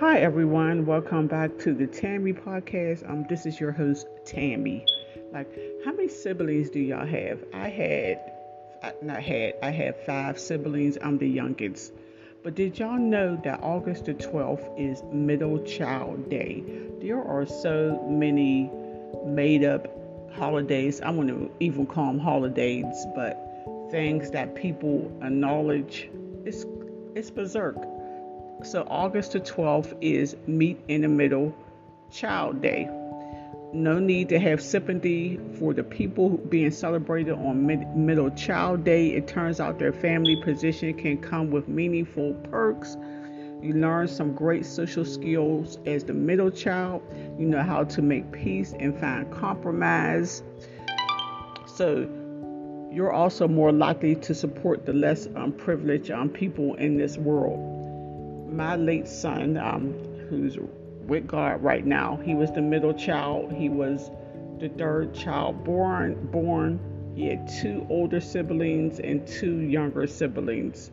Hi everyone, welcome back to the Tammy podcast. Um, this is your host Tammy. Like, how many siblings do y'all have? I had, not had, I have five siblings. I'm the youngest. But did y'all know that August the 12th is Middle Child Day? There are so many made up holidays. I want to even call them holidays, but things that people acknowledge. It's it's berserk. So August the 12th is Meet in the Middle Child Day. No need to have sympathy for the people being celebrated on Mid- Middle Child Day. It turns out their family position can come with meaningful perks. You learn some great social skills as the middle child. You know how to make peace and find compromise. So you're also more likely to support the less um, privileged um, people in this world. My late son, um, who's with God right now, he was the middle child. He was the third child born. Born. He had two older siblings and two younger siblings,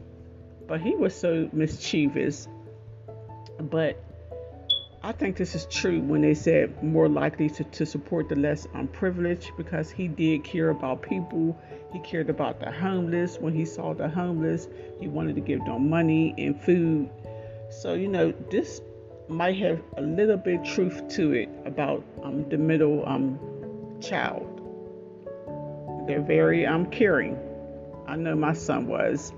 but he was so mischievous. But I think this is true when they said more likely to, to support the less unprivileged because he did care about people. He cared about the homeless. When he saw the homeless, he wanted to give them money and food. So, you know, this might have a little bit truth to it about um, the middle um, child. They're very um, caring. I know my son was.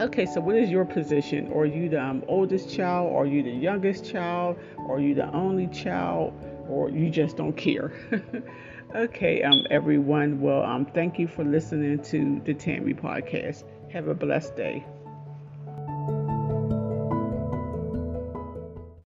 Okay, so what is your position? Are you the um, oldest child? Are you the youngest child? Are you the only child? Or you just don't care? okay, um, everyone. Well, um, thank you for listening to the Tammy podcast. Have a blessed day.